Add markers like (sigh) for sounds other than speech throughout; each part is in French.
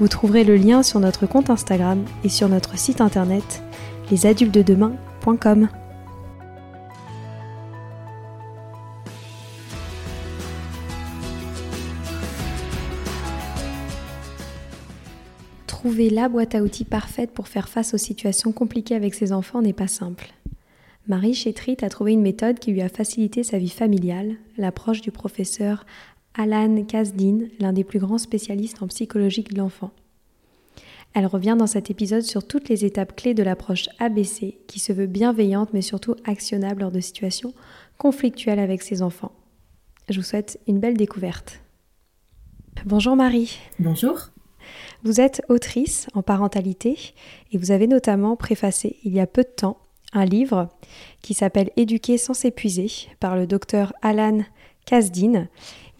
Vous trouverez le lien sur notre compte Instagram et sur notre site internet lesadultedemain.com. Trouver la boîte à outils parfaite pour faire face aux situations compliquées avec ses enfants n'est pas simple. Marie Chétrit a trouvé une méthode qui lui a facilité sa vie familiale, l'approche du professeur Alan Kasdin, l'un des plus grands spécialistes en psychologie de l'enfant. Elle revient dans cet épisode sur toutes les étapes clés de l'approche ABC, qui se veut bienveillante mais surtout actionnable lors de situations conflictuelles avec ses enfants. Je vous souhaite une belle découverte. Bonjour Marie. Bonjour. Vous êtes autrice en parentalité et vous avez notamment préfacé il y a peu de temps un livre qui s'appelle Éduquer sans s'épuiser par le docteur Alan Kasdin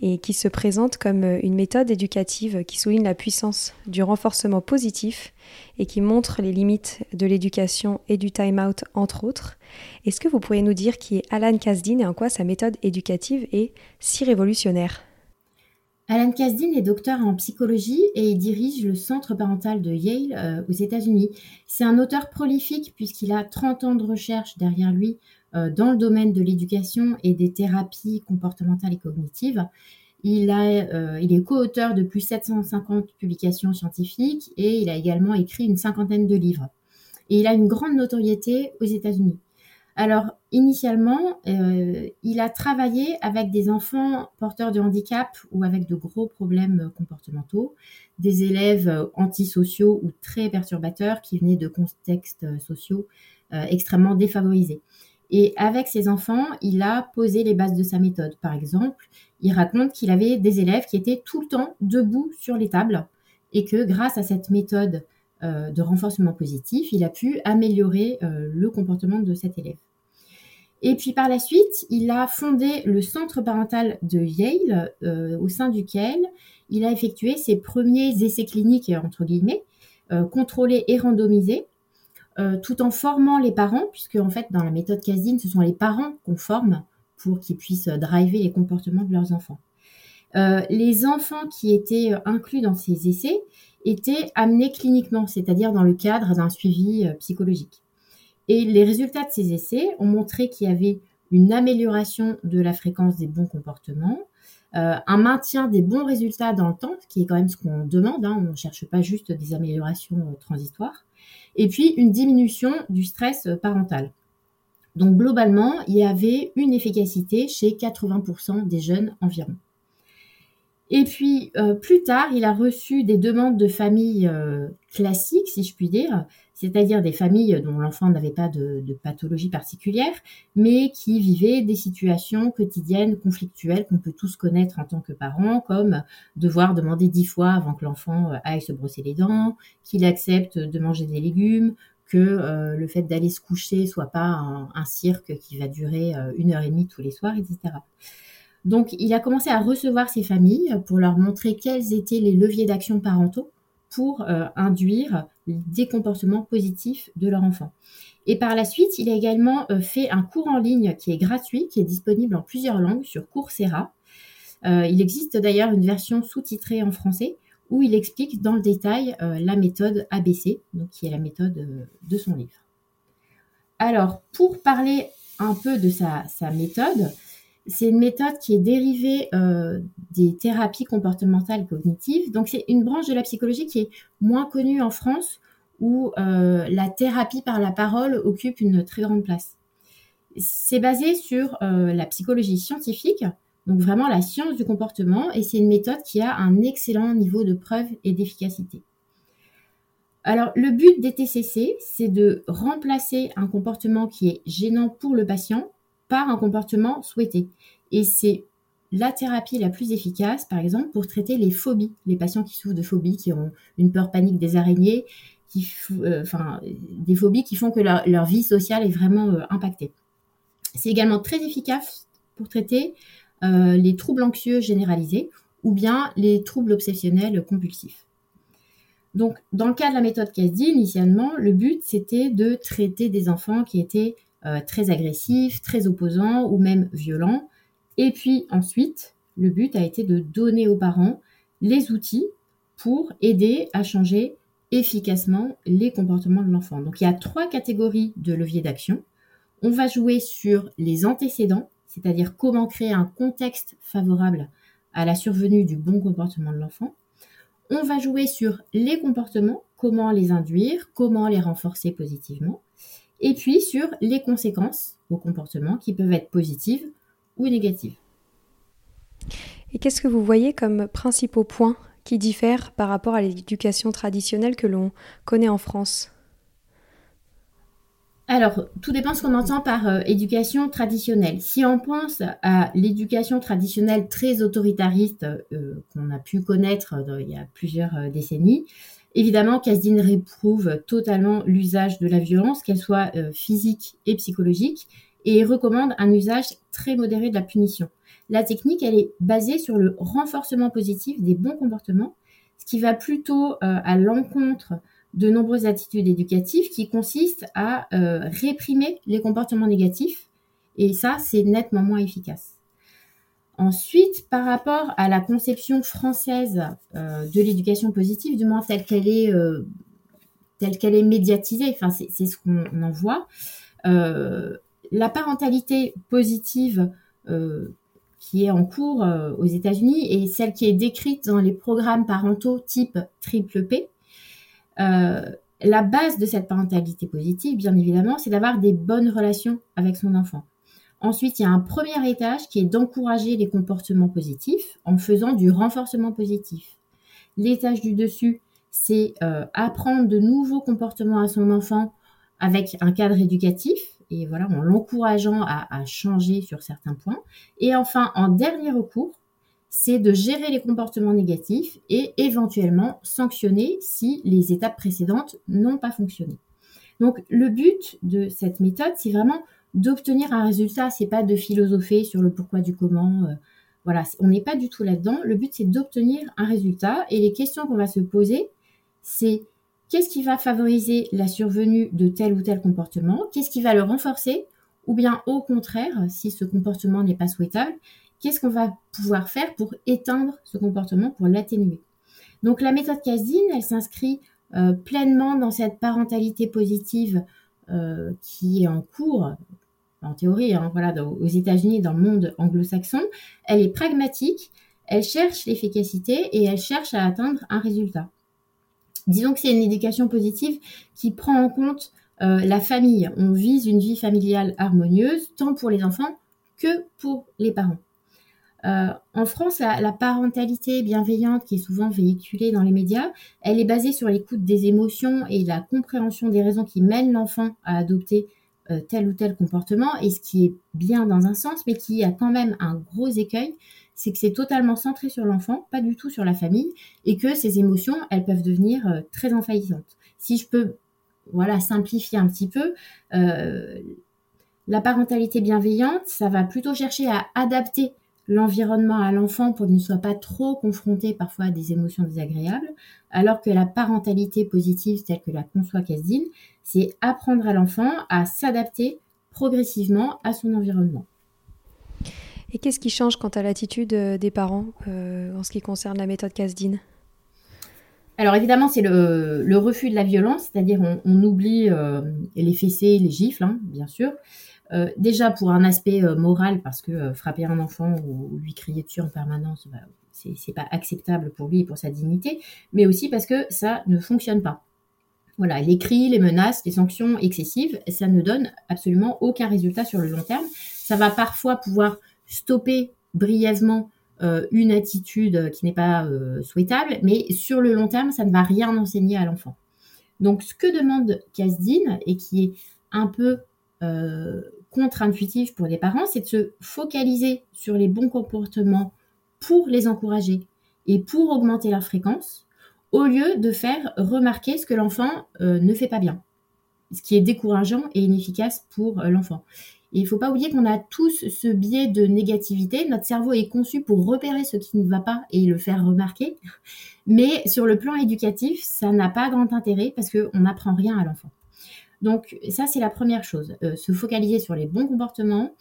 et qui se présente comme euh, une méthode éducative qui souligne la puissance du renforcement positif et qui montre les limites de l'éducation et du time-out, entre autres. Est-ce que vous pourriez nous dire qui est Alan Kasdin et en quoi sa méthode éducative est si révolutionnaire? Alan Kasdin est docteur en psychologie et il dirige le centre parental de Yale euh, aux États-Unis. C'est un auteur prolifique puisqu'il a 30 ans de recherche derrière lui dans le domaine de l'éducation et des thérapies comportementales et cognitives. Il, a, euh, il est co-auteur de plus de 750 publications scientifiques et il a également écrit une cinquantaine de livres. Et il a une grande notoriété aux États-Unis. Alors, initialement, euh, il a travaillé avec des enfants porteurs de handicap ou avec de gros problèmes comportementaux, des élèves antisociaux ou très perturbateurs qui venaient de contextes sociaux extrêmement défavorisés. Et avec ses enfants, il a posé les bases de sa méthode. Par exemple, il raconte qu'il avait des élèves qui étaient tout le temps debout sur les tables et que grâce à cette méthode euh, de renforcement positif, il a pu améliorer euh, le comportement de cet élève. Et puis par la suite, il a fondé le centre parental de Yale, euh, au sein duquel il a effectué ses premiers essais cliniques, entre guillemets, contrôlés et randomisés, euh, tout en formant les parents, puisque en fait dans la méthode Casdine, ce sont les parents qu'on forme pour qu'ils puissent driver les comportements de leurs enfants. Euh, les enfants qui étaient euh, inclus dans ces essais étaient amenés cliniquement, c'est-à-dire dans le cadre d'un suivi psychologique. Et les résultats de ces essais ont montré qu'il y avait une amélioration de la fréquence des bons comportements, un maintien des bons résultats dans le temps, qui est quand même ce qu'on demande. Hein, on ne cherche pas juste des améliorations transitoires et puis une diminution du stress parental. Donc globalement, il y avait une efficacité chez 80% des jeunes environ. Et puis euh, plus tard, il a reçu des demandes de familles euh, classiques, si je puis dire, c'est-à-dire des familles dont l'enfant n'avait pas de, pathologie particulière, mais qui vivaient des situations quotidiennes conflictuelles qu'on peut tous connaître en tant que parents, comme devoir demander dix fois avant que l'enfant euh, aille se brosser les dents, qu'il accepte de manger des légumes, que euh, le fait d'aller se coucher soit pas un, cirque qui va durer euh, une heure et demie tous les soirs, etc. Donc, il a commencé à recevoir ces familles pour leur montrer quels étaient les leviers d'action parentaux pour induire des comportements positifs de leur enfant. Et par la suite, il a également fait un cours en ligne qui est gratuit, qui est disponible en plusieurs langues sur Coursera. il existe d'ailleurs une version sous-titrée en français où il explique dans le détail la méthode ABC, donc qui est la méthode de son livre. Alors, pour parler un peu de sa, méthode, c'est une méthode qui est dérivée euh, des thérapies comportementales cognitives. Donc, c'est une branche de la psychologie qui est moins connue en France, où euh, la thérapie par la parole occupe une très grande place. C'est basé sur euh, la psychologie scientifique, donc vraiment la science du comportement, et c'est une méthode qui a un excellent niveau de preuve et d'efficacité. Alors, le but des TCC, c'est de remplacer un comportement qui est gênant pour le patient par un comportement souhaité. Et c'est la thérapie la plus efficace, par exemple, pour traiter les phobies. Les patients qui souffrent de phobies, qui ont une peur panique des araignées, qui, euh, des phobies qui font que leur, vie sociale est vraiment euh, impactée. C'est également très efficace pour traiter euh, les troubles anxieux généralisés ou bien les troubles obsessionnels compulsifs. Donc, dans le cas de la méthode CASDI, initialement, le but, c'était de traiter des enfants qui étaient euh, très agressifs, très opposants ou même violents. Et puis ensuite, le but a été de donner aux parents les outils pour aider à changer efficacement les comportements de l'enfant. Donc, il y a trois catégories de leviers d'action. On va jouer sur les antécédents, c'est-à-dire comment créer un contexte favorable à la survenue du bon comportement de l'enfant. On va jouer sur les comportements, comment les induire, comment les renforcer positivement, et puis sur les conséquences aux comportements qui peuvent être positives ou négatives. Et qu'est-ce que vous voyez comme principaux points qui diffèrent par rapport à l'éducation traditionnelle que l'on connaît en France? Alors, tout dépend de ce qu'on entend par euh, éducation traditionnelle. Si on pense à l'éducation traditionnelle très autoritariste euh, qu'on a pu connaître euh, il y a plusieurs décennies, évidemment, Kasdin réprouve totalement l'usage de la violence, qu'elle soit physique et psychologique, et recommande un usage très modéré de la punition. La technique, elle est basée sur le renforcement positif des bons comportements, ce qui va plutôt à l'encontre de nombreuses attitudes éducatives qui consistent à euh, réprimer les comportements négatifs. Et ça, c'est nettement moins efficace. Ensuite, par rapport à la conception française euh, de l'éducation positive, du moins telle qu'elle est, euh, qu'elle est médiatisée, enfin c'est ce qu'on en voit, la parentalité positive qui est en cours aux États-Unis et celle qui est décrite dans les programmes parentaux type triple P, euh, la base de cette parentalité positive, bien évidemment, c'est d'avoir des bonnes relations avec son enfant. Ensuite, il y a un premier étage qui est d'encourager les comportements positifs en faisant du renforcement positif. L'étage du dessus, c'est euh, apprendre de nouveaux comportements à son enfant avec un cadre éducatif et voilà, en l'encourageant à, changer sur certains points. Et enfin, en dernier recours, c'est de gérer les comportements négatifs et éventuellement sanctionner si les étapes précédentes n'ont pas fonctionné. Donc le but de cette méthode, c'est vraiment d'obtenir un résultat, c'est pas de philosopher sur le pourquoi du comment. Euh, voilà, on n'est pas du tout là-dedans. Le but, c'est d'obtenir un résultat et les questions qu'on va se poser, c'est qu'est-ce qui va favoriser la survenue de tel ou tel comportement, qu'est-ce qui va le renforcer, ou bien au contraire, si ce comportement n'est pas souhaitable, qu'est-ce qu'on va pouvoir faire pour éteindre ce comportement, pour l'atténuer. Donc la méthode Casdin, elle s'inscrit euh, pleinement dans cette parentalité positive euh, qui est en cours, en théorie, hein, voilà, aux États-Unis, dans le monde anglo-saxon. Elle est pragmatique, elle cherche l'efficacité et elle cherche à atteindre un résultat. Disons que c'est une éducation positive qui prend en compte euh, la famille. On vise une vie familiale harmonieuse, tant pour les enfants que pour les parents. Euh, en France, la, parentalité bienveillante qui est souvent véhiculée dans les médias, elle est basée sur l'écoute des émotions et la compréhension des raisons qui mènent l'enfant à adopter euh, tel ou tel comportement, et ce qui est bien dans un sens, mais qui a quand même un gros écueil, c'est que c'est totalement centré sur l'enfant, pas du tout sur la famille, et que ces émotions, elles peuvent devenir euh, très envahissantes. Si je peux, voilà, simplifier un petit peu, la parentalité bienveillante, ça va plutôt chercher à adapter l'environnement à l'enfant pour qu'il ne soit pas trop confronté parfois à des émotions désagréables, alors que la parentalité positive telle que la conçoit Casdine, c'est apprendre à l'enfant à s'adapter progressivement à son environnement. Et qu'est-ce qui change quant à l'attitude euh, des parents euh, en ce qui concerne la méthode Casdine? Alors évidemment, c'est le, refus de la violence, c'est-à-dire on, oublie euh, les fessées, les gifles, hein, bien sûr. Déjà pour un aspect moral, parce que frapper un enfant ou, lui crier dessus en permanence, bah, c'est pas acceptable pour lui et pour sa dignité, mais aussi parce que ça ne fonctionne pas. Voilà, les cris, les menaces, les sanctions excessives, ça ne donne absolument aucun résultat sur le long terme. Ça va parfois pouvoir stopper brièvement euh, une attitude qui n'est pas euh, souhaitable, mais sur le long terme, ça ne va rien enseigner à l'enfant. Donc, ce que demande Casdine et qui est un peu euh, contre-intuitif pour les parents, c'est de se focaliser sur les bons comportements pour les encourager et pour augmenter leur fréquence, au lieu de faire remarquer ce que l'enfant euh, ne fait pas bien, ce qui est décourageant et inefficace pour euh, l'enfant. Il ne faut pas oublier qu'on a tous ce biais de négativité. Notre cerveau est conçu pour repérer ce qui ne va pas et le faire remarquer. Mais sur le plan éducatif, ça n'a pas grand intérêt parce qu'on n'apprend rien à l'enfant. Donc ça, c'est la première chose. Euh, se focaliser sur les bons comportements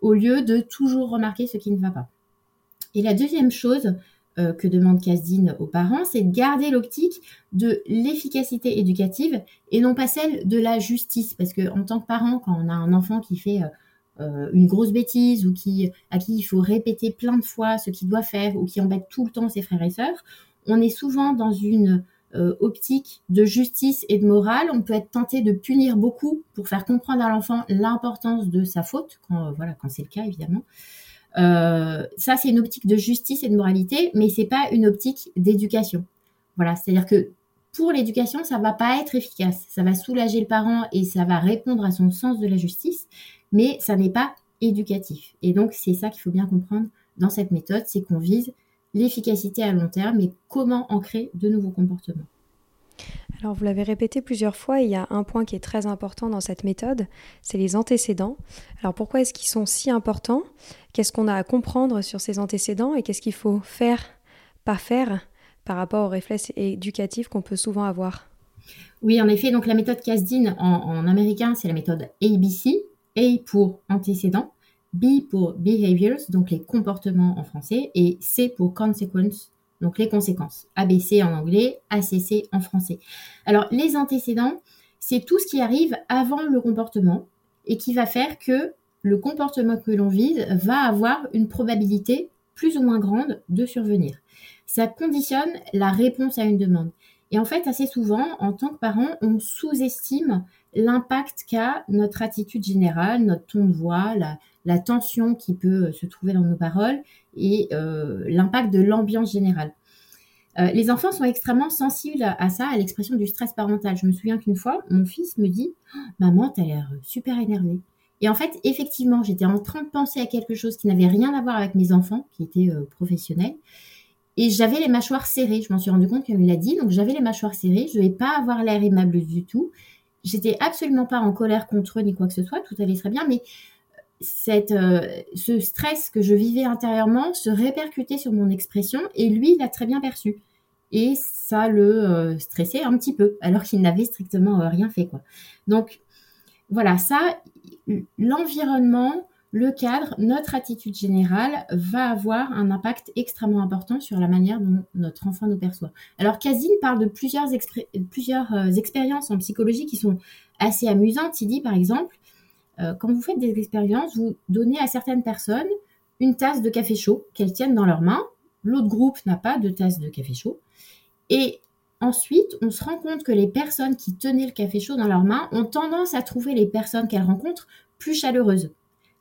au lieu de toujours remarquer ce qui ne va pas. Et la deuxième chose, euh, que demande Casdine aux parents, c'est de garder l'optique de l'efficacité éducative et non pas celle de la justice. Parce que en tant que parent, quand on a un enfant qui fait euh, une grosse bêtise ou qui, à qui il faut répéter plein de fois ce qu'il doit faire ou qui embête tout le temps ses frères et sœurs, on est souvent dans une optique de justice et de morale. On peut être tenté de punir beaucoup pour faire comprendre à l'enfant l'importance de sa faute, quand, voilà, quand c'est le cas évidemment. Euh, ça, c'est une optique de justice et de moralité, mais c'est pas une optique d'éducation. Voilà, c'est-à-dire que pour l'éducation, ça va pas être efficace. Ça va soulager le parent et ça va répondre à son sens de la justice, mais ça n'est pas éducatif. Et donc, c'est ça qu'il faut bien comprendre dans cette méthode, c'est qu'on vise l'efficacité à long terme et comment ancrer de nouveaux comportements. Alors vous l'avez répété plusieurs fois, il y a un point qui est très important dans cette méthode, c'est les antécédents. Alors pourquoi est-ce qu'ils sont si importants? Qu'est-ce qu'on a à comprendre sur ces antécédents et qu'est-ce qu'il faut faire, pas faire par rapport aux réflexes éducatifs qu'on peut souvent avoir? Oui, en effet, donc la méthode Casdin en, en américain, c'est la méthode ABC. A pour antécédents, B pour behaviors, donc les comportements en français, et C pour consequence, donc les conséquences. ABC en anglais, ACC en français. Alors les antécédents, c'est tout ce qui arrive avant le comportement et qui va faire que le comportement que l'on vise va avoir une probabilité plus ou moins grande de survenir. Ça conditionne la réponse à une demande. Et en fait, assez souvent, en tant que parent, on sous-estime l'impact qu'a notre attitude générale, notre ton de voix, la, tension qui peut se trouver dans nos paroles et euh, l'impact de l'ambiance générale. Euh, les enfants sont extrêmement sensibles à, ça, à l'expression du stress parental. Je me souviens qu'une fois, mon fils me dit Maman, t'as l'air super énervée. Et en fait, effectivement, j'étais en train de penser à quelque chose qui n'avait rien à voir avec mes enfants, qui étaient euh, professionnels. Et j'avais les mâchoires serrées. Je m'en suis rendu compte comme il l'a dit. Donc j'avais les mâchoires serrées. Je ne vais pas avoir l'air aimable du tout. J'étais absolument pas en colère contre eux ni quoi que ce soit. Tout allait très bien. Mais cette, euh, ce stress que je vivais intérieurement se répercutait sur mon expression et lui, l'a très bien perçu. Et ça le euh, stressait un petit peu, alors qu'il n'avait strictement euh, rien fait. Quoi. Donc voilà, ça, l'environnement, le cadre, notre attitude générale va avoir un impact extrêmement important sur la manière dont notre enfant nous perçoit. Alors Casine parle de plusieurs, plusieurs expériences en psychologie qui sont assez amusantes. Il dit par exemple, euh, quand vous faites des expériences, vous donnez à certaines personnes une tasse de café chaud qu'elles tiennent dans leurs mains. L'autre groupe n'a pas de tasse de café chaud. Et ensuite, on se rend compte que les personnes qui tenaient le café chaud dans leurs mains ont tendance à trouver les personnes qu'elles rencontrent plus chaleureuses.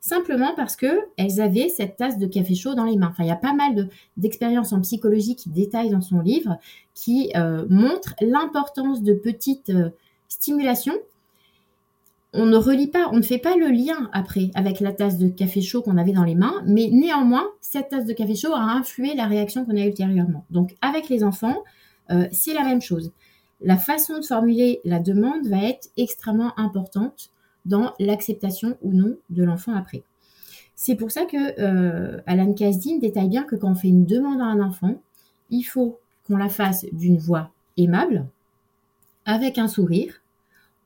Simplement parce qu'elles avaient cette tasse de café chaud dans les mains. Enfin, il y a pas mal d'expériences en psychologie qui détaillent dans son livre, qui euh, montrent l'importance de petites euh, stimulations on ne relie pas, on ne fait pas le lien après avec la tasse de café chaud qu'on avait dans les mains, mais néanmoins, cette tasse de café chaud a influé la réaction qu'on a ultérieurement. Donc avec les enfants, euh, c'est la même chose. La façon de formuler la demande va être extrêmement importante dans l'acceptation ou non de l'enfant après. C'est pour ça que euh, Alan Kasdin détaille bien que quand on fait une demande à un enfant, il faut qu'on la fasse d'une voix aimable, avec un sourire,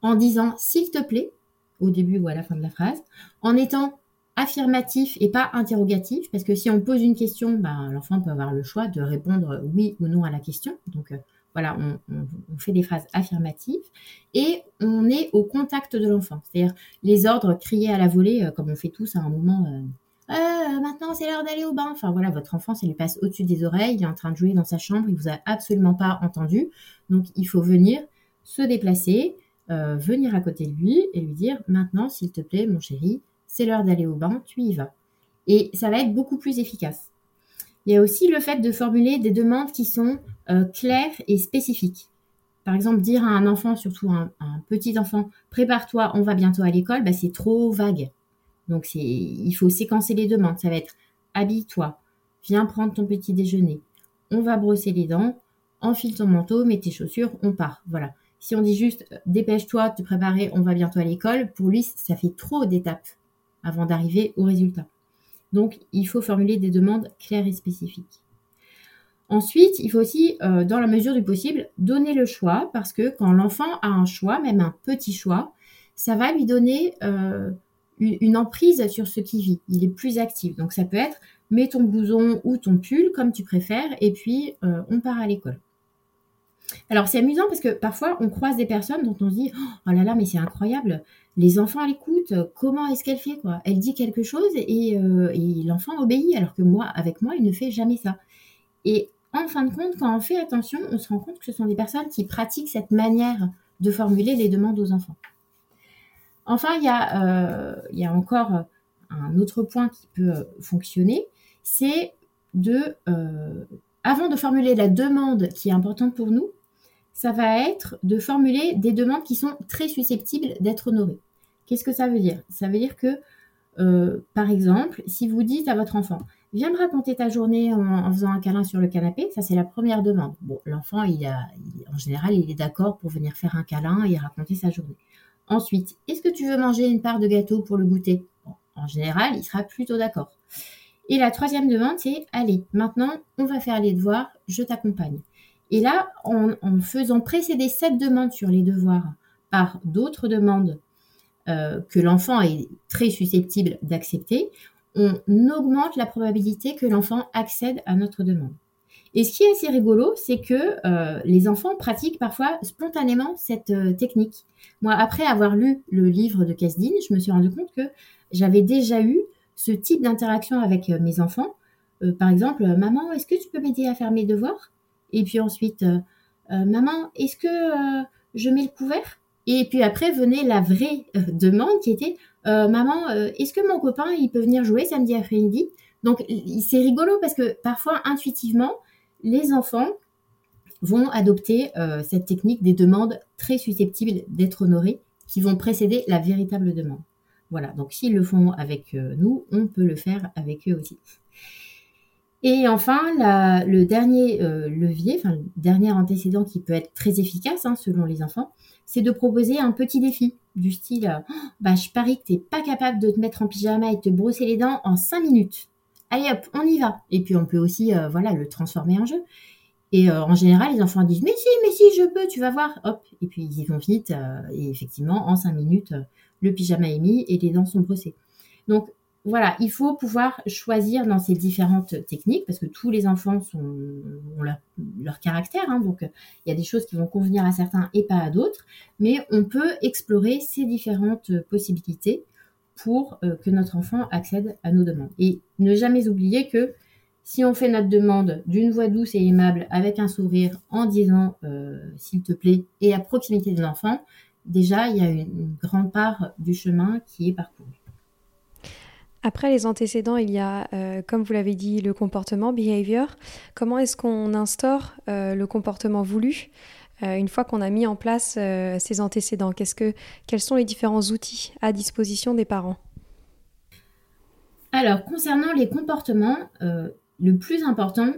en disant s'il te plaît, au début ou à la fin de la phrase, en étant affirmatif et pas interrogatif, parce que si on pose une question, ben, l'enfant peut avoir le choix de répondre oui ou non à la question. Donc euh, voilà, on, fait des phrases affirmatives et on est au contact de l'enfant. C'est-à-dire les ordres criés à la volée, euh, comme on fait tous à un moment. Euh, euh, maintenant c'est l'heure d'aller au bain. Enfin voilà, votre enfant, ça lui passe au-dessus des oreilles, il est en train de jouer dans sa chambre, il vous a absolument pas entendu. Donc il faut venir se déplacer, venir à côté de lui et lui dire maintenant, s'il te plaît, mon chéri, c'est l'heure d'aller au bain, tu y vas. Et ça va être beaucoup plus efficace. Il y a aussi le fait de formuler des demandes qui sont euh, claires et spécifiques. Par exemple, dire à un enfant, surtout un, petit enfant, prépare-toi, on va bientôt à l'école, bah, c'est trop vague. Donc il faut séquencer les demandes. Ça va être habille-toi, viens prendre ton petit déjeuner, on va brosser les dents, enfile ton manteau, mets tes chaussures, on part. Voilà. Si on dit juste dépêche-toi, te préparer, on va bientôt à l'école, pour lui, ça fait trop d'étapes avant d'arriver au résultat. Donc, il faut formuler des demandes claires et spécifiques. Ensuite, il faut aussi, euh, dans la mesure du possible, donner le choix, parce que quand l'enfant a un choix, même un petit choix, ça va lui donner euh, une, emprise sur ce qu'il vit. Il est plus actif. Donc, ça peut être mets ton blouson ou ton pull comme tu préfères, et puis euh, on part à l'école. Alors, c'est amusant parce que parfois, on croise des personnes dont on se dit Oh là là, mais c'est incroyable, les enfants l'écoutent, comment est-ce qu'elle fait quoi? Elle dit quelque chose euh, et, l'enfant obéit, alors que moi, avec moi, il ne fait jamais ça. Et en fin de compte, quand on fait attention, on se rend compte que ce sont des personnes qui pratiquent cette manière de formuler les demandes aux enfants. Enfin, il y a, euh, encore un autre point qui peut euh, fonctionner, c'est de, avant de formuler la demande qui est importante pour nous, ça va être de formuler des demandes qui sont très susceptibles d'être honorées. Qu'est-ce que ça veut dire? Ça veut dire que, euh, par exemple, si vous dites à votre enfant, viens me raconter ta journée en, faisant un câlin sur le canapé, ça c'est la première demande. Bon, l'enfant, en général, il est d'accord pour venir faire un câlin et raconter sa journée. Ensuite, est-ce que tu veux manger une part de gâteau pour le goûter? En général, il sera plutôt d'accord. Et la troisième demande, c'est allez, maintenant, on va faire les devoirs, je t'accompagne. Et là, en, faisant précéder cette demande sur les devoirs par d'autres demandes euh, que l'enfant est très susceptible d'accepter, on augmente la probabilité que l'enfant accède à notre demande. Et ce qui est assez rigolo, c'est que euh, les enfants pratiquent parfois spontanément cette euh, technique. Moi, après avoir lu le livre de Casdine, je me suis rendu compte que j'avais déjà eu ce type d'interaction avec mes enfants. par exemple, maman, est-ce que tu peux m'aider à faire mes devoirs? Et puis ensuite, euh, euh, maman, est-ce que euh, je mets le couvert? Et puis après venait la vraie demande qui était, maman, est-ce que mon copain, il peut venir jouer samedi après-midi? Donc c'est rigolo parce que parfois, intuitivement, les enfants vont adopter cette technique des demandes très susceptibles d'être honorées qui vont précéder la véritable demande. Voilà, donc s'ils le font avec nous, on peut le faire avec eux aussi. Et enfin, le dernier euh, levier, enfin le dernier antécédent qui peut être très efficace hein, selon les enfants, c'est de proposer un petit défi du style euh, bah, je parie que tu n'es pas capable de te mettre en pyjama et de te brosser les dents en 5 minutes. Allez hop, on y va. Et puis on peut aussi euh, voilà le transformer en jeu. Et en général, les enfants disent mais si, mais si, je peux, tu vas voir. Hop, et puis ils y vont vite. et effectivement, en 5 minutes, le pyjama est mis et les dents sont brossées. Donc voilà, il faut pouvoir choisir dans ces différentes techniques parce que tous les enfants ont leur, caractère. Hein, donc, il y a des choses qui vont convenir à certains et pas à d'autres. Mais on peut explorer ces différentes possibilités pour euh, que notre enfant accède à nos demandes. Et ne jamais oublier que si on fait notre demande d'une voix douce et aimable avec un sourire en disant euh, s'il te plaît et à proximité de l'enfant, déjà il y a une grande part du chemin qui est parcouru. Après les antécédents, il y a, euh, comme vous l'avez dit, le comportement, behavior. Comment est-ce qu'on instaure euh, le comportement voulu euh, une fois qu'on a mis en place ces antécédents? Quels sont les différents outils à disposition des parents? Alors, concernant les comportements, le plus important,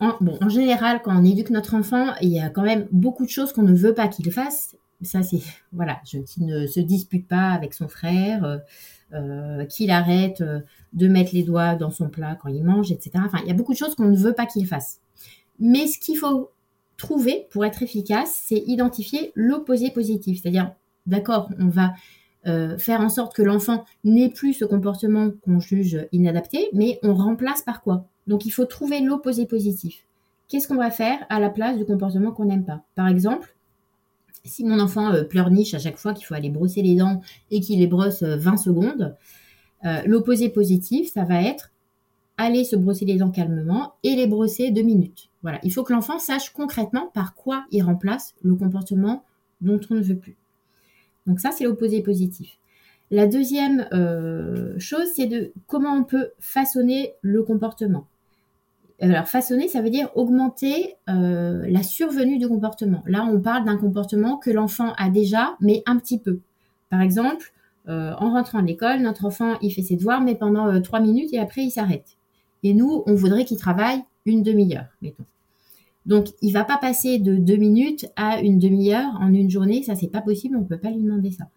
en général, quand on éduque notre enfant, il y a quand même beaucoup de choses qu'on ne veut pas qu'il fasse Ça, c'est voilà, je, qui ne se dispute pas avec son frère, qu'il arrête de mettre les doigts dans son plat quand il mange, etc. Enfin, il y a beaucoup de choses qu'on ne veut pas qu'il fasse. Mais ce qu'il faut trouver pour être efficace, c'est identifier l'opposé positif. C'est-à-dire, d'accord, on va euh, faire en sorte que l'enfant n'ait plus ce comportement qu'on juge inadapté, mais on remplace par quoi? Donc il faut trouver l'opposé positif. Qu'est-ce qu'on va faire à la place du comportement qu'on n'aime pas? Par exemple, si mon enfant euh, pleurniche à chaque fois qu'il faut aller brosser les dents et qu'il les brosse 20 euh, secondes, l'opposé positif, ça va être aller se brosser les dents calmement et les brosser deux minutes. Voilà, il faut que l'enfant sache concrètement par quoi il remplace le comportement dont on ne veut plus. Donc ça, c'est l'opposé positif. La deuxième euh, chose, c'est de comment on peut façonner le comportement. Alors façonner, ça veut dire augmenter euh, la survenue du comportement. Là, on parle d'un comportement que l'enfant a déjà, mais un petit peu. Par exemple, euh, en rentrant à l'école, notre enfant, il fait ses devoirs, mais pendant trois minutes et après, il s'arrête. Et nous, on voudrait qu'il travaille une demi-heure, mettons. Donc, il va pas passer de deux minutes à une demi-heure en une journée. Ça, c'est pas possible. On peut pas lui demander ça.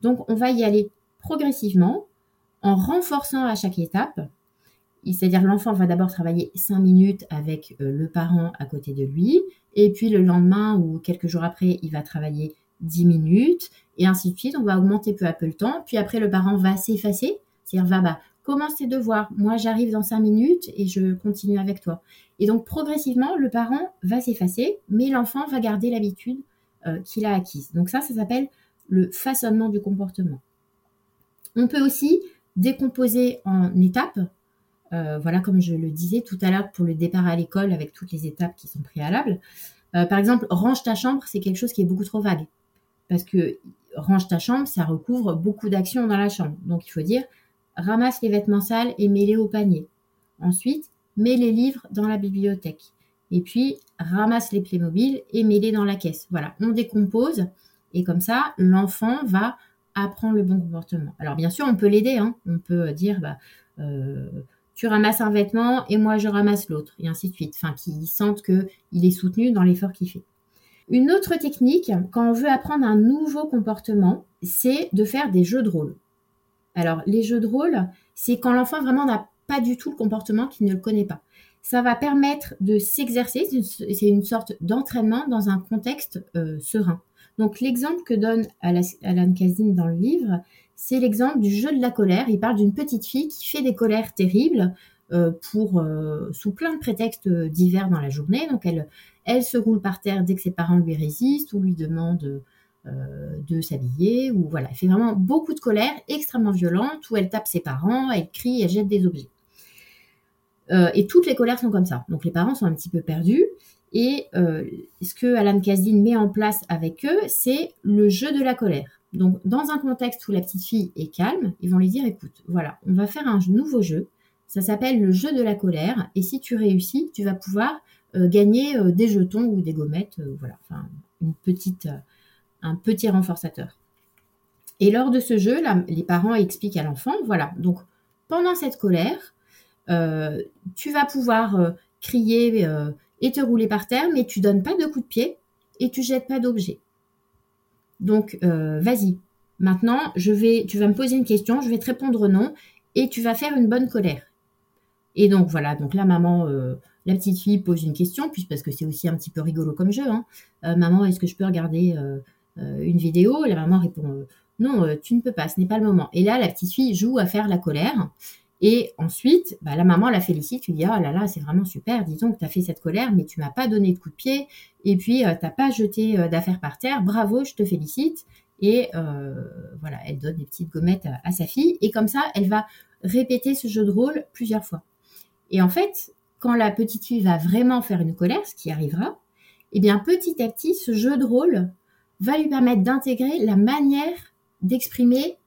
Donc, on va y aller progressivement en renforçant à chaque étape. C'est-à-dire, l'enfant va d'abord travailler cinq minutes avec euh, le parent à côté de lui. Et puis, le lendemain ou quelques jours après, il va travailler dix minutes. Et ainsi de suite. On va augmenter peu à peu le temps. Puis après, le parent va s'effacer. C'est-à-dire, va, bah, commence tes devoirs. Moi, j'arrive dans cinq minutes et je continue avec toi. Et donc, progressivement, le parent va s'effacer, mais l'enfant va garder l'habitude euh, qu'il a acquise. Donc ça, ça s'appelle le façonnement du comportement. On peut aussi décomposer en étapes. Euh, voilà, comme je le disais tout à l'heure pour le départ à l'école avec toutes les étapes qui sont préalables. Euh, par exemple, range ta chambre, c'est quelque chose qui est beaucoup trop vague. Parce que range ta chambre, ça recouvre beaucoup d'actions dans la chambre. Donc il faut dire, ramasse les vêtements sales et mets-les au panier. Ensuite, mets les livres dans la bibliothèque. Et puis, ramasse les Playmobil et mets-les dans la caisse. Voilà, on décompose et comme ça, l'enfant va apprendre le bon comportement. Alors, bien sûr, on peut l'aider. Hein. On peut dire, bah, euh, tu ramasses un vêtement et moi, je ramasse l'autre, et ainsi de suite. Enfin, qu'il sente qu'il est soutenu dans l'effort qu'il fait. Une autre technique, quand on veut apprendre un nouveau comportement, c'est de faire des jeux de rôle. Alors, les jeux de rôle, c'est quand l'enfant vraiment n'a pas du tout le comportement qu'il ne le connaît pas. Ça va permettre de s'exercer, c'est une sorte d'entraînement dans un contexte euh, serein. Donc, l'exemple que donne Alan Kazin dans le livre, c'est l'exemple du jeu de la colère. Il parle d'une petite fille qui fait des colères terribles euh, pour, euh, sous plein de prétextes divers dans la journée. Donc, elle, elle se roule par terre dès que ses parents lui résistent ou lui demandent euh, de s'habiller, ou voilà, elle fait vraiment beaucoup de colère, extrêmement violente, où elle tape ses parents, elle crie, elle jette des objets. Euh, et toutes les colères sont comme ça. Donc les parents sont un petit peu perdus. Et euh, ce que Alan Kasdin met en place avec eux, c'est le jeu de la colère. Donc dans un contexte où la petite fille est calme, ils vont lui dire écoute, voilà, on va faire un nouveau jeu. Ça s'appelle le jeu de la colère. Et si tu réussis, tu vas pouvoir gagner des jetons ou des gommettes, voilà, enfin un petit renforçateur. Et lors de ce jeu, les parents expliquent à l'enfant, voilà, donc pendant cette colère, euh, tu vas pouvoir euh, crier euh, et te rouler par terre, mais tu donnes pas de coups de pied et tu jettes pas d'objets. Donc, vas-y. Maintenant, je vais, tu vas me poser une question, je vais te répondre non, et tu vas faire une bonne colère. Et donc voilà, donc la maman, la petite fille pose une question, puis parce que c'est aussi un petit peu rigolo comme jeu. Hein. maman, est-ce que je peux regarder euh, une vidéo, la maman répond euh, non, euh, tu ne peux pas, ce n'est pas le moment. Et là, la petite fille joue à faire la colère. Et ensuite, bah, la maman la félicite, tu dis oh là là, c'est vraiment super, disons que tu as fait cette colère, mais tu m'as pas donné de coup de pied, et puis tu n'as pas jeté d'affaires par terre, bravo, je te félicite. Et voilà, elle donne des petites gommettes à, sa fille, et comme ça, elle va répéter ce jeu de rôle plusieurs fois. Et en fait, quand la petite fille va vraiment faire une colère, ce qui arrivera, eh bien petit à petit, ce jeu de rôle va lui permettre d'intégrer la manière d'exprimer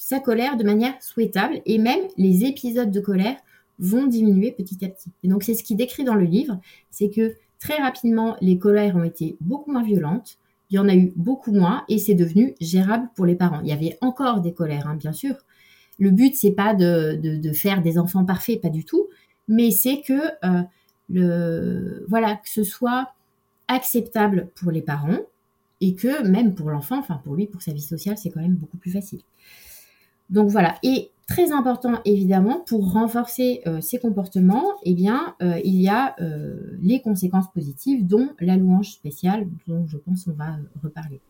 sa colère de manière souhaitable et même les épisodes de colère vont diminuer petit à petit. Et donc c'est ce qu'il décrit dans le livre, c'est que très rapidement les colères ont été beaucoup moins violentes, il y en a eu beaucoup moins et c'est devenu gérable pour les parents. Il y avait encore des colères, hein, bien sûr. Le but c'est pas de, de, faire des enfants parfaits, pas du tout, mais c'est que euh, le voilà que ce soit acceptable pour les parents et que même pour l'enfant, enfin pour lui, pour sa vie sociale, c'est quand même beaucoup plus facile. Donc voilà. Et très important évidemment pour renforcer euh, ces comportements, eh bien euh, il y a euh, les conséquences positives, dont la louange spéciale, dont je pense on va reparler.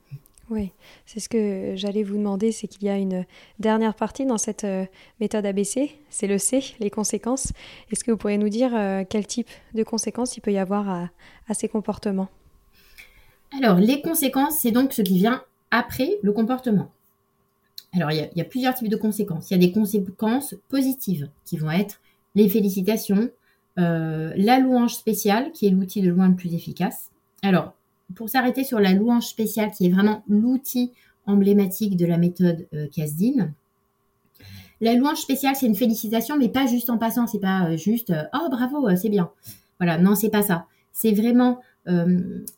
Oui, c'est ce que j'allais vous demander, c'est qu'il y a une dernière partie dans cette méthode ABC, c'est le C, les conséquences. Est-ce que vous pourriez nous dire quel type de conséquences il peut y avoir à ces comportements? Alors, les conséquences, c'est donc ce qui vient après le comportement. Alors, il y, a, plusieurs types de conséquences. Il y a des conséquences positives qui vont être les félicitations, euh, la louange spéciale, qui est l'outil de loin le plus efficace. Alors, pour s'arrêter sur la louange spéciale, qui est vraiment l'outil emblématique de la méthode euh, la louange spéciale, c'est une félicitation, mais pas juste en passant. C'est pas euh, juste oh bravo, euh, c'est bien. Voilà, non, c'est pas ça. C'est vraiment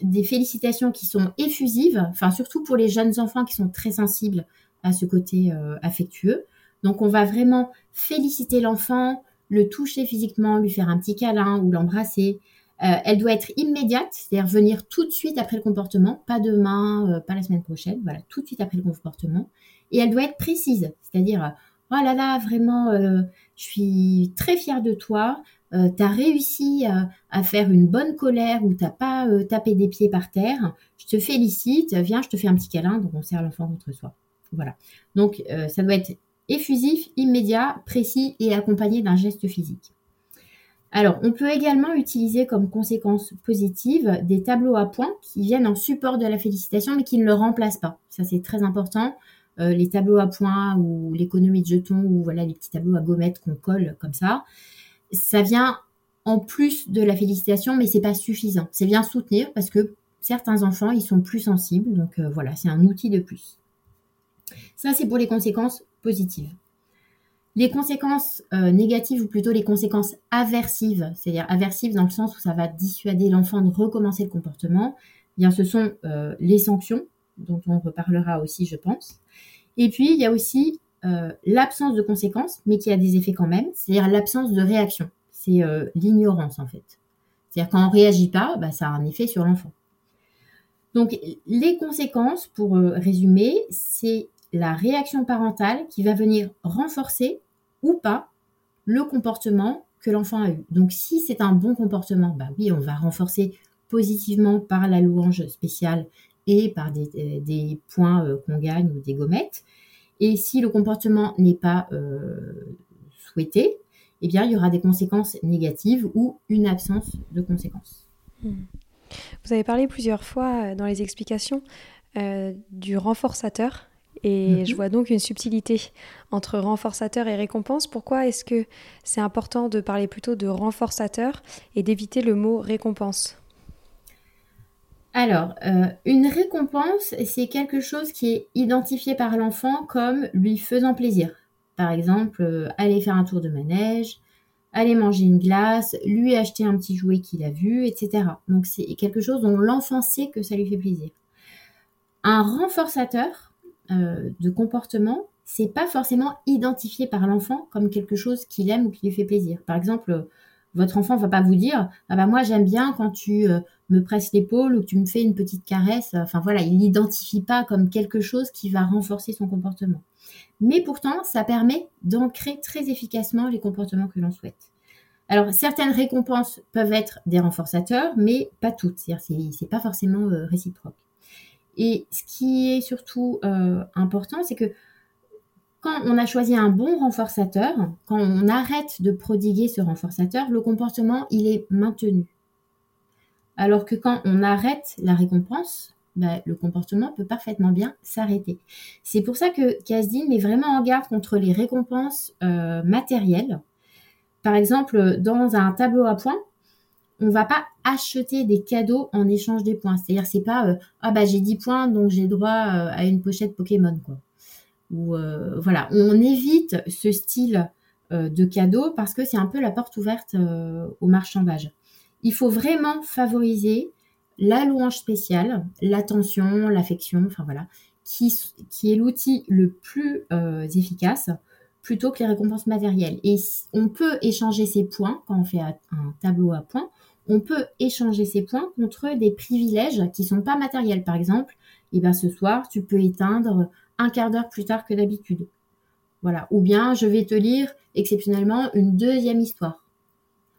des félicitations qui sont effusives, enfin surtout pour les jeunes enfants qui sont très sensibles à ce côté euh, affectueux. Donc on va vraiment féliciter l'enfant, le toucher physiquement, lui faire un petit câlin ou l'embrasser. Euh, elle doit être immédiate, c'est-à-dire venir tout de suite après le comportement, pas demain, euh, pas la semaine prochaine, voilà, tout de suite après le comportement. Et elle doit être précise, c'est-à-dire, oh là là, vraiment, je suis très fière de toi, tu as réussi à faire une bonne colère ou t'as pas tapé des pieds par terre, je te félicite, viens, je te fais un petit câlin, donc on serre l'enfant contre soi. Voilà. Donc, euh, ça doit être effusif, immédiat, précis et accompagné d'un geste physique. Alors, on peut également utiliser comme conséquence positive des tableaux à points qui viennent en support de la félicitation mais qui ne le remplacent pas. Ça, c'est très important. Euh, les tableaux à points ou l'économie de jetons ou voilà les petits tableaux à gommettes qu'on colle comme ça, ça vient en plus de la félicitation, mais c'est pas suffisant. C'est bien soutenir parce que certains enfants, ils sont plus sensibles, donc euh, voilà, c'est un outil de plus. Ça, c'est pour les conséquences positives. Les conséquences euh, négatives, ou plutôt les conséquences aversives, c'est-à-dire aversives dans le sens où ça va dissuader l'enfant de recommencer le comportement, eh bien ce sont euh, les sanctions, dont on reparlera aussi, je pense. Et puis, il y a aussi euh, l'absence de conséquences, mais qui a des effets quand même, c'est-à-dire l'absence de réaction. C'est l'ignorance, en fait. C'est-à-dire quand on ne réagit pas, bah, ça a un effet sur l'enfant. Donc, les conséquences, pour résumer, c'est la réaction parentale qui va venir renforcer ou pas le comportement que l'enfant a eu. Donc si c'est un bon comportement, bah oui, on va renforcer positivement par la louange spéciale et par des, euh, points euh, qu'on gagne ou des gommettes. Et si le comportement n'est pas euh, souhaité, eh bien, il y aura des conséquences négatives ou une absence de conséquences. Hmm. Vous avez parlé plusieurs fois dans les explications du renforçateur et mhm. je vois donc une subtilité entre renforçateur et récompense. Pourquoi est-ce que c'est important de parler plutôt de renforçateur et d'éviter le mot récompense? Alors, euh, une récompense, c'est quelque chose qui est identifié par l'enfant comme lui faisant plaisir. Par exemple, euh, aller faire un tour de manège, aller manger une glace, lui acheter un petit jouet qu'il a vu, etc. Donc c'est quelque chose dont l'enfant sait que ça lui fait plaisir. Un renforçateur, euh, de comportement, c'est pas forcément identifié par l'enfant comme quelque chose qu'il aime ou qui lui fait plaisir. Par exemple, votre enfant va pas vous dire ah bah moi j'aime bien quand tu euh, me presses l'épaule ou que tu me fais une petite caresse. Enfin voilà, il n'identifie pas comme quelque chose qui va renforcer son comportement. Mais pourtant, ça permet d'ancrer très efficacement les comportements que l'on souhaite. Alors certaines récompenses peuvent être des renforçateurs, mais pas toutes. C'est-à-dire c'est pas forcément euh, réciproque. Et ce qui est surtout euh, important, c'est que quand on a choisi un bon renforçateur, quand on arrête de prodiguer ce renforçateur, le comportement, il est maintenu. Alors que quand on arrête la récompense, ben, le comportement peut parfaitement bien s'arrêter. C'est pour ça que Kasdin met vraiment en garde contre les récompenses euh, matérielles. Par exemple, dans un tableau à points, on va pas acheter des cadeaux en échange des points. C'est-à-dire c'est pas euh, ah bah j'ai 10 points donc j'ai droit euh, à une pochette Pokémon quoi. Euh, voilà, on évite ce style de cadeau parce que c'est un peu la porte ouverte au marchandage. Il faut vraiment favoriser la louange spéciale, l'attention, l'affection, enfin voilà, qui, qui est l'outil le plus efficace plutôt que les récompenses matérielles. Et on peut échanger ces points quand on fait un tableau à points on peut échanger ces points contre des privilèges qui sont pas matériels. Par exemple, et bien ce soir, tu peux éteindre un quart d'heure plus tard que d'habitude. Voilà. Ou bien je vais te lire exceptionnellement une deuxième histoire.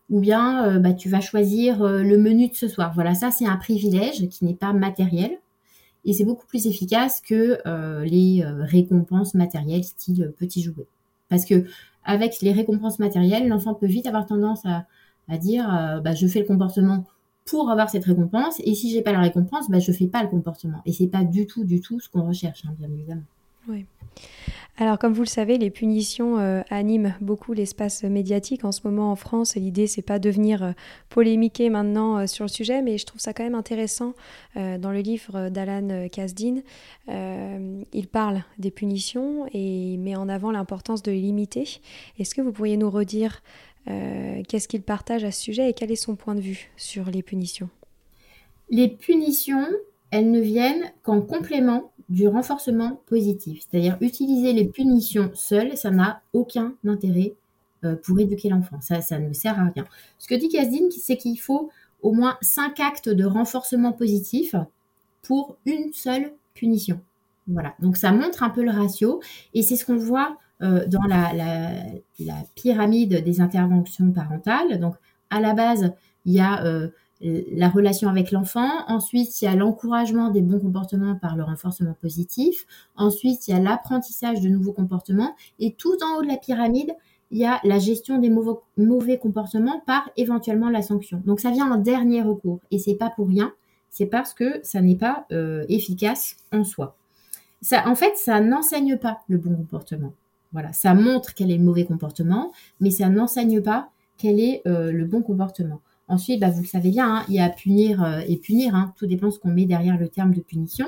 Ou bien euh, bah, tu vas choisir euh, le menu de ce soir. Voilà, ça c'est un privilège qui n'est pas matériel. Et c'est beaucoup plus efficace que euh, les récompenses matérielles style petit jouet. Parce que avec les récompenses matérielles, l'enfant peut vite avoir tendance à, dire bah, je fais le comportement pour avoir cette récompense et si j'ai pas la récompense, bah, je fais pas le comportement. Et c'est pas du tout, du tout ce qu'on recherche, hein, bien évidemment. Oui. Alors, comme vous le savez, les punitions euh, animent beaucoup l'espace médiatique en ce moment en France. L'idée, c'est pas de venir euh, polémiquer maintenant euh, sur le sujet, mais je trouve ça quand même intéressant. dans le livre d'Alan Kasdin, il parle des punitions et met en avant l'importance de les limiter. Est-ce que vous pourriez nous redire qu'est-ce qu'il partage à ce sujet et quel est son point de vue sur les punitions? Les punitions, elles ne viennent qu'en complément du renforcement positif. C'est-à-dire utiliser les punitions seules, ça n'a aucun intérêt euh, pour éduquer l'enfant. Ça, ça ne sert à rien. Ce que dit Kasdin, c'est qu'il faut au moins cinq actes de renforcement positif pour une seule punition. Voilà. Donc ça montre un peu le ratio et c'est ce qu'on voit euh, dans la, pyramide des interventions parentales. Donc à la base, il y a euh, la relation avec l'enfant. Ensuite, il y a l'encouragement des bons comportements par le renforcement positif. Ensuite, il y a l'apprentissage de nouveaux comportements. Et tout en haut de la pyramide, il y a la gestion des mauvais, comportements par éventuellement la sanction. Donc ça vient en dernier recours. Et c'est pas pour rien. C'est parce que ça n'est pas euh, efficace en soi. En fait, ça n'enseigne pas le bon comportement. Voilà, ça montre quel est le mauvais comportement, mais ça n'enseigne pas quel est euh, le bon comportement. Ensuite, bah, vous le savez bien, hein, il y a punir euh, et punir. Hein. tout dépend ce qu'on met derrière le terme de punition.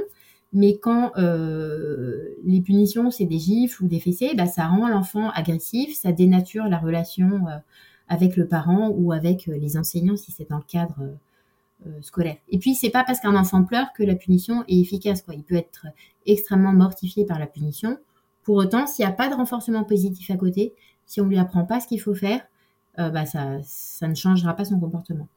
Mais quand euh, les punitions, c'est des gifles ou des fessées, bah, ça rend l'enfant agressif, ça dénature la relation avec le parent ou avec les enseignants si c'est dans le cadre scolaire. Et puis, c'est pas parce qu'un enfant pleure que la punition est efficace. Quoi. Il peut être extrêmement mortifié par la punition. Pour autant, s'il n'y a pas de renforcement positif à côté, si on lui apprend pas ce qu'il faut faire, euh, bah, ça, ça ne changera pas son comportement.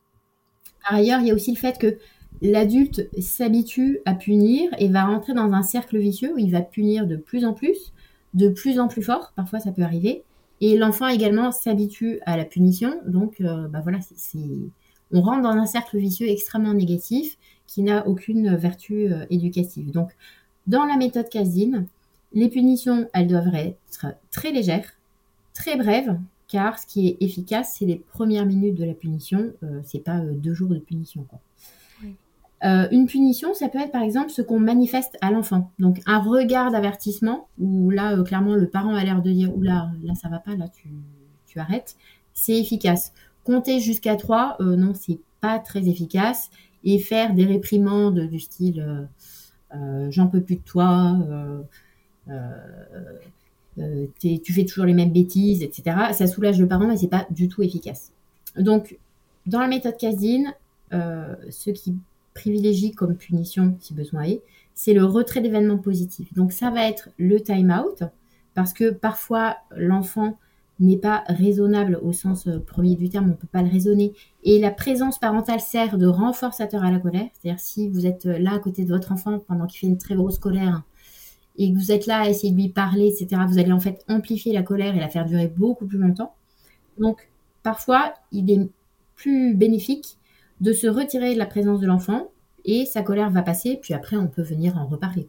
Par ailleurs, il y a aussi le fait que l'adulte s'habitue à punir et va rentrer dans un cercle vicieux où il va punir de plus en plus, de plus en plus fort, parfois ça peut arriver. Et l'enfant également s'habitue à la punition, donc euh, bah voilà, on rentre dans un cercle vicieux extrêmement négatif qui n'a aucune vertu euh, éducative. Donc, dans la méthode Casdine, les punitions, elles doivent être très légères, très brèves, car ce qui est efficace, c'est les premières minutes de la punition, euh, c'est pas euh, deux jours de punition. Euh, une punition, ça peut être par exemple ce qu'on manifeste à l'enfant. Donc un regard d'avertissement, où là, clairement, le parent a l'air de dire, oula, là, ça va pas, là, tu, tu arrêtes. C'est efficace. Compter jusqu'à trois, non, c'est pas très efficace. Et faire des réprimandes du style, j'en peux plus de toi, euh, tu fais toujours les mêmes bêtises, etc. Ça soulage le parent, mais c'est pas du tout efficace. Donc, dans la méthode Casine, euh, ce qui privilégie comme punition, si besoin est, c'est le retrait d'événements positifs. Donc, ça va être le time-out, parce que parfois, l'enfant n'est pas raisonnable au sens euh, premier du terme, on ne peut pas le raisonner. Et la présence parentale sert de renforçateur à la colère. C'est-à-dire si vous êtes là à côté de votre enfant pendant qu'il fait une très grosse colère, et que vous êtes là à essayer de lui parler, etc., vous allez en fait amplifier la colère et la faire durer beaucoup plus longtemps. Donc, parfois, il est plus bénéfique de se retirer de la présence de l'enfant et sa colère va passer, puis après, on peut venir en reparler.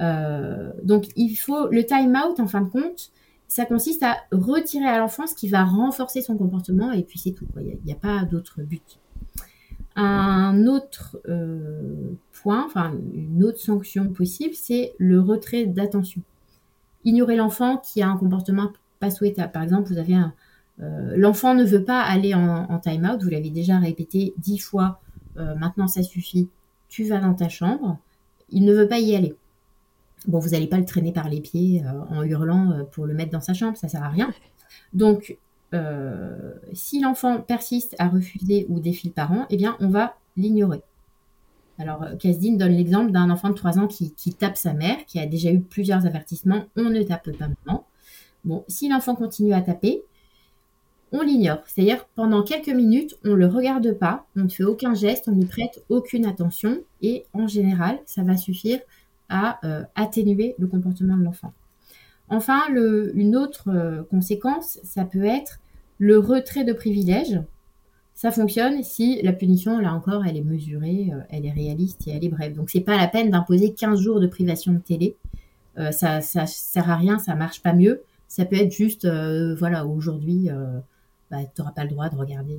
Euh, donc, il faut le time out, en fin de compte, ça consiste à retirer à l'enfant ce qui va renforcer son comportement et puis c'est tout. Il n'y a, pas d'autre but. Un autre euh, point, enfin une autre sanction possible, c'est le retrait d'attention. Ignorer l'enfant qui a un comportement pas souhaitable. Par exemple, vous avez un, euh, l'enfant ne veut pas aller en, time-out, vous l'avez déjà répété dix fois, euh, maintenant ça suffit, tu vas dans ta chambre, il ne veut pas y aller. Bon, vous n'allez pas le traîner par les pieds en hurlant pour le mettre dans sa chambre, ça sert à rien. Donc, euh, si l'enfant persiste à refuser ou défie le parent, eh bien, on va l'ignorer. Alors, euh, donne l'exemple d'un enfant de 3 ans qui, tape sa mère, qui a déjà eu plusieurs avertissements. On ne tape pas maman. Bon, si l'enfant continue à taper, on l'ignore. C'est-à-dire pendant quelques minutes, on ne le regarde pas, on ne fait aucun geste, on n'y prête aucune attention et en général, ça va suffire à euh, atténuer le comportement de l'enfant. Enfin, une autre euh, conséquence, ça peut être le retrait de privilèges. Ça fonctionne si la punition, là encore, elle est mesurée, euh, elle est réaliste et elle est brève. Donc, c'est pas la peine d'imposer 15 jours de privation de télé. ça, ça sert à rien, ça marche pas mieux. Ça peut être juste, voilà, aujourd'hui, bah, tu n'auras pas le droit de regarder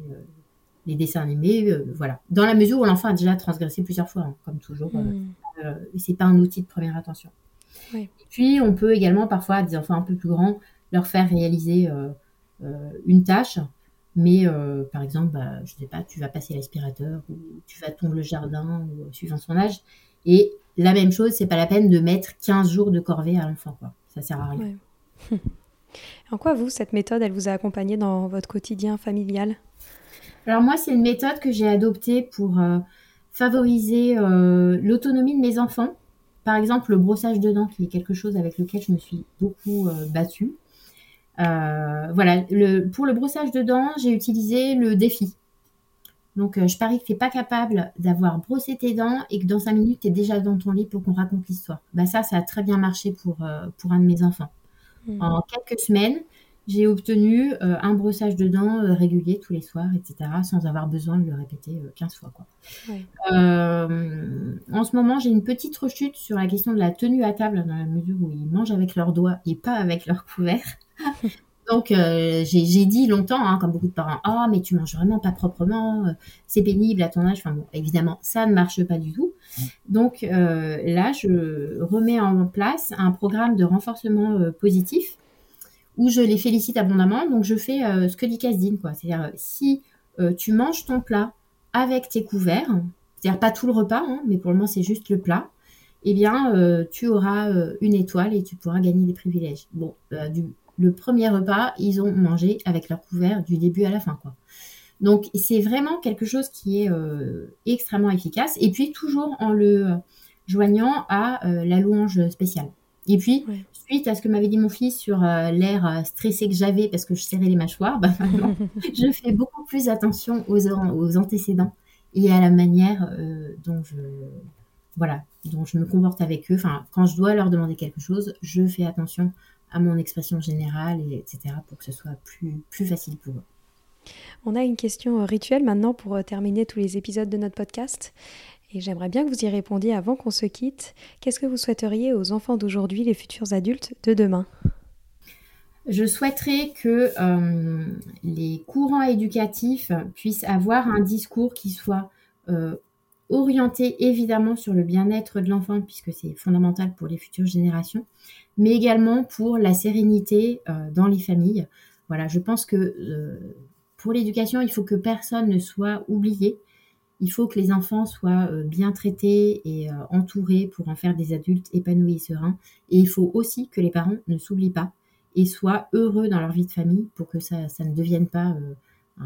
les dessins animés, voilà. Dans la mesure où l'enfant a déjà transgressé plusieurs fois, hein, comme toujours. Euh, c'est pas un outil de première attention. Puis, on peut également, parfois, à des enfants un peu plus grands, leur faire réaliser euh, euh, une tâche. Mais par exemple, bah, je sais pas, tu vas passer l'aspirateur ou tu vas tondre le jardin ou suivant son âge. Et la même chose, c'est pas la peine de mettre 15 jours de corvée à l'enfant. Quoi. Ça sert à rien. (laughs) en quoi, vous, cette méthode, elle vous a accompagné dans votre quotidien familial? Alors moi, c'est une méthode que j'ai adoptée pour favoriser euh, l'autonomie de mes enfants. Par exemple, le brossage de dents, qui est quelque chose avec lequel je me suis beaucoup euh, battue. Euh, voilà, le, pour le brossage de dents, j'ai utilisé le défi. Donc, je parie que tu n'es pas capable d'avoir brossé tes dents et que dans cinq minutes, tu es déjà dans ton lit pour qu'on raconte l'histoire. Bah, ça, ça a très bien marché pour, pour un de mes enfants. Mmh. En quelques semaines, j'ai obtenu euh, un brossage de dents euh, régulier tous les soirs, etc., sans avoir besoin de le répéter 15 euh, fois. Quoi. en ce moment, j'ai une petite rechute sur la question de la tenue à table, dans la mesure où ils mangent avec leurs doigts et pas avec leur couvert. (laughs) Donc, j'ai dit longtemps, hein, comme beaucoup de parents, ah, oh, mais tu manges vraiment pas proprement, c'est pénible à ton âge. Enfin bon, évidemment, ça ne marche pas du tout. Donc là, je remets en place un programme de renforcement positif où je les félicite abondamment. Donc, je fais euh, ce que dit Casdine, quoi. C'est-à-dire, euh, si euh, tu manges ton plat avec tes couverts, c'est-à-dire pas tout le repas, hein, mais pour le moment, c'est juste le plat, eh bien, tu auras une étoile et tu pourras gagner des privilèges. Bon, le premier repas, ils ont mangé avec leur couvert du début à la fin, quoi. Donc, c'est vraiment quelque chose qui est extrêmement efficace. Et puis, toujours en le joignant à la louange spéciale. Et puis, suite à ce que m'avait dit mon fils sur euh, l'air euh, stressé que j'avais parce que je serrais les mâchoires, bah, (laughs) je fais beaucoup plus attention aux, aux, antécédents et à la manière euh, dont je voilà dont je me comporte avec eux. Enfin, quand je dois leur demander quelque chose, je fais attention à mon expression générale, et, etc., pour que ce soit plus, plus facile pour eux. On a une question rituelle maintenant pour terminer tous les épisodes de notre podcast. Et j'aimerais bien que vous y répondiez avant qu'on se quitte. Qu'est-ce que vous souhaiteriez aux enfants d'aujourd'hui, les futurs adultes de demain? Je souhaiterais que euh, les courants éducatifs puissent avoir un discours qui soit euh, orienté évidemment sur le bien-être de l'enfant, puisque c'est fondamental pour les futures générations, mais également pour la sérénité euh, dans les familles. Voilà, je pense que pour l'éducation, il faut que personne ne soit oublié il faut que les enfants soient euh, bien traités et euh, entourés pour en faire des adultes épanouis et sereins. Et il faut aussi que les parents ne s'oublient pas et soient heureux dans leur vie de famille pour que ça, ne devienne pas euh,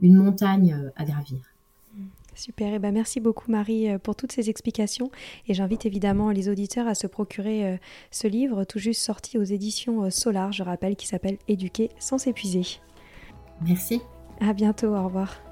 une montagne à gravir. Super, et ben merci beaucoup Marie pour toutes ces explications et j'invite évidemment les auditeurs à se procurer ce livre tout juste sorti aux éditions Solar, je rappelle, qui s'appelle Éduquer sans s'épuiser. Merci. À bientôt, au revoir.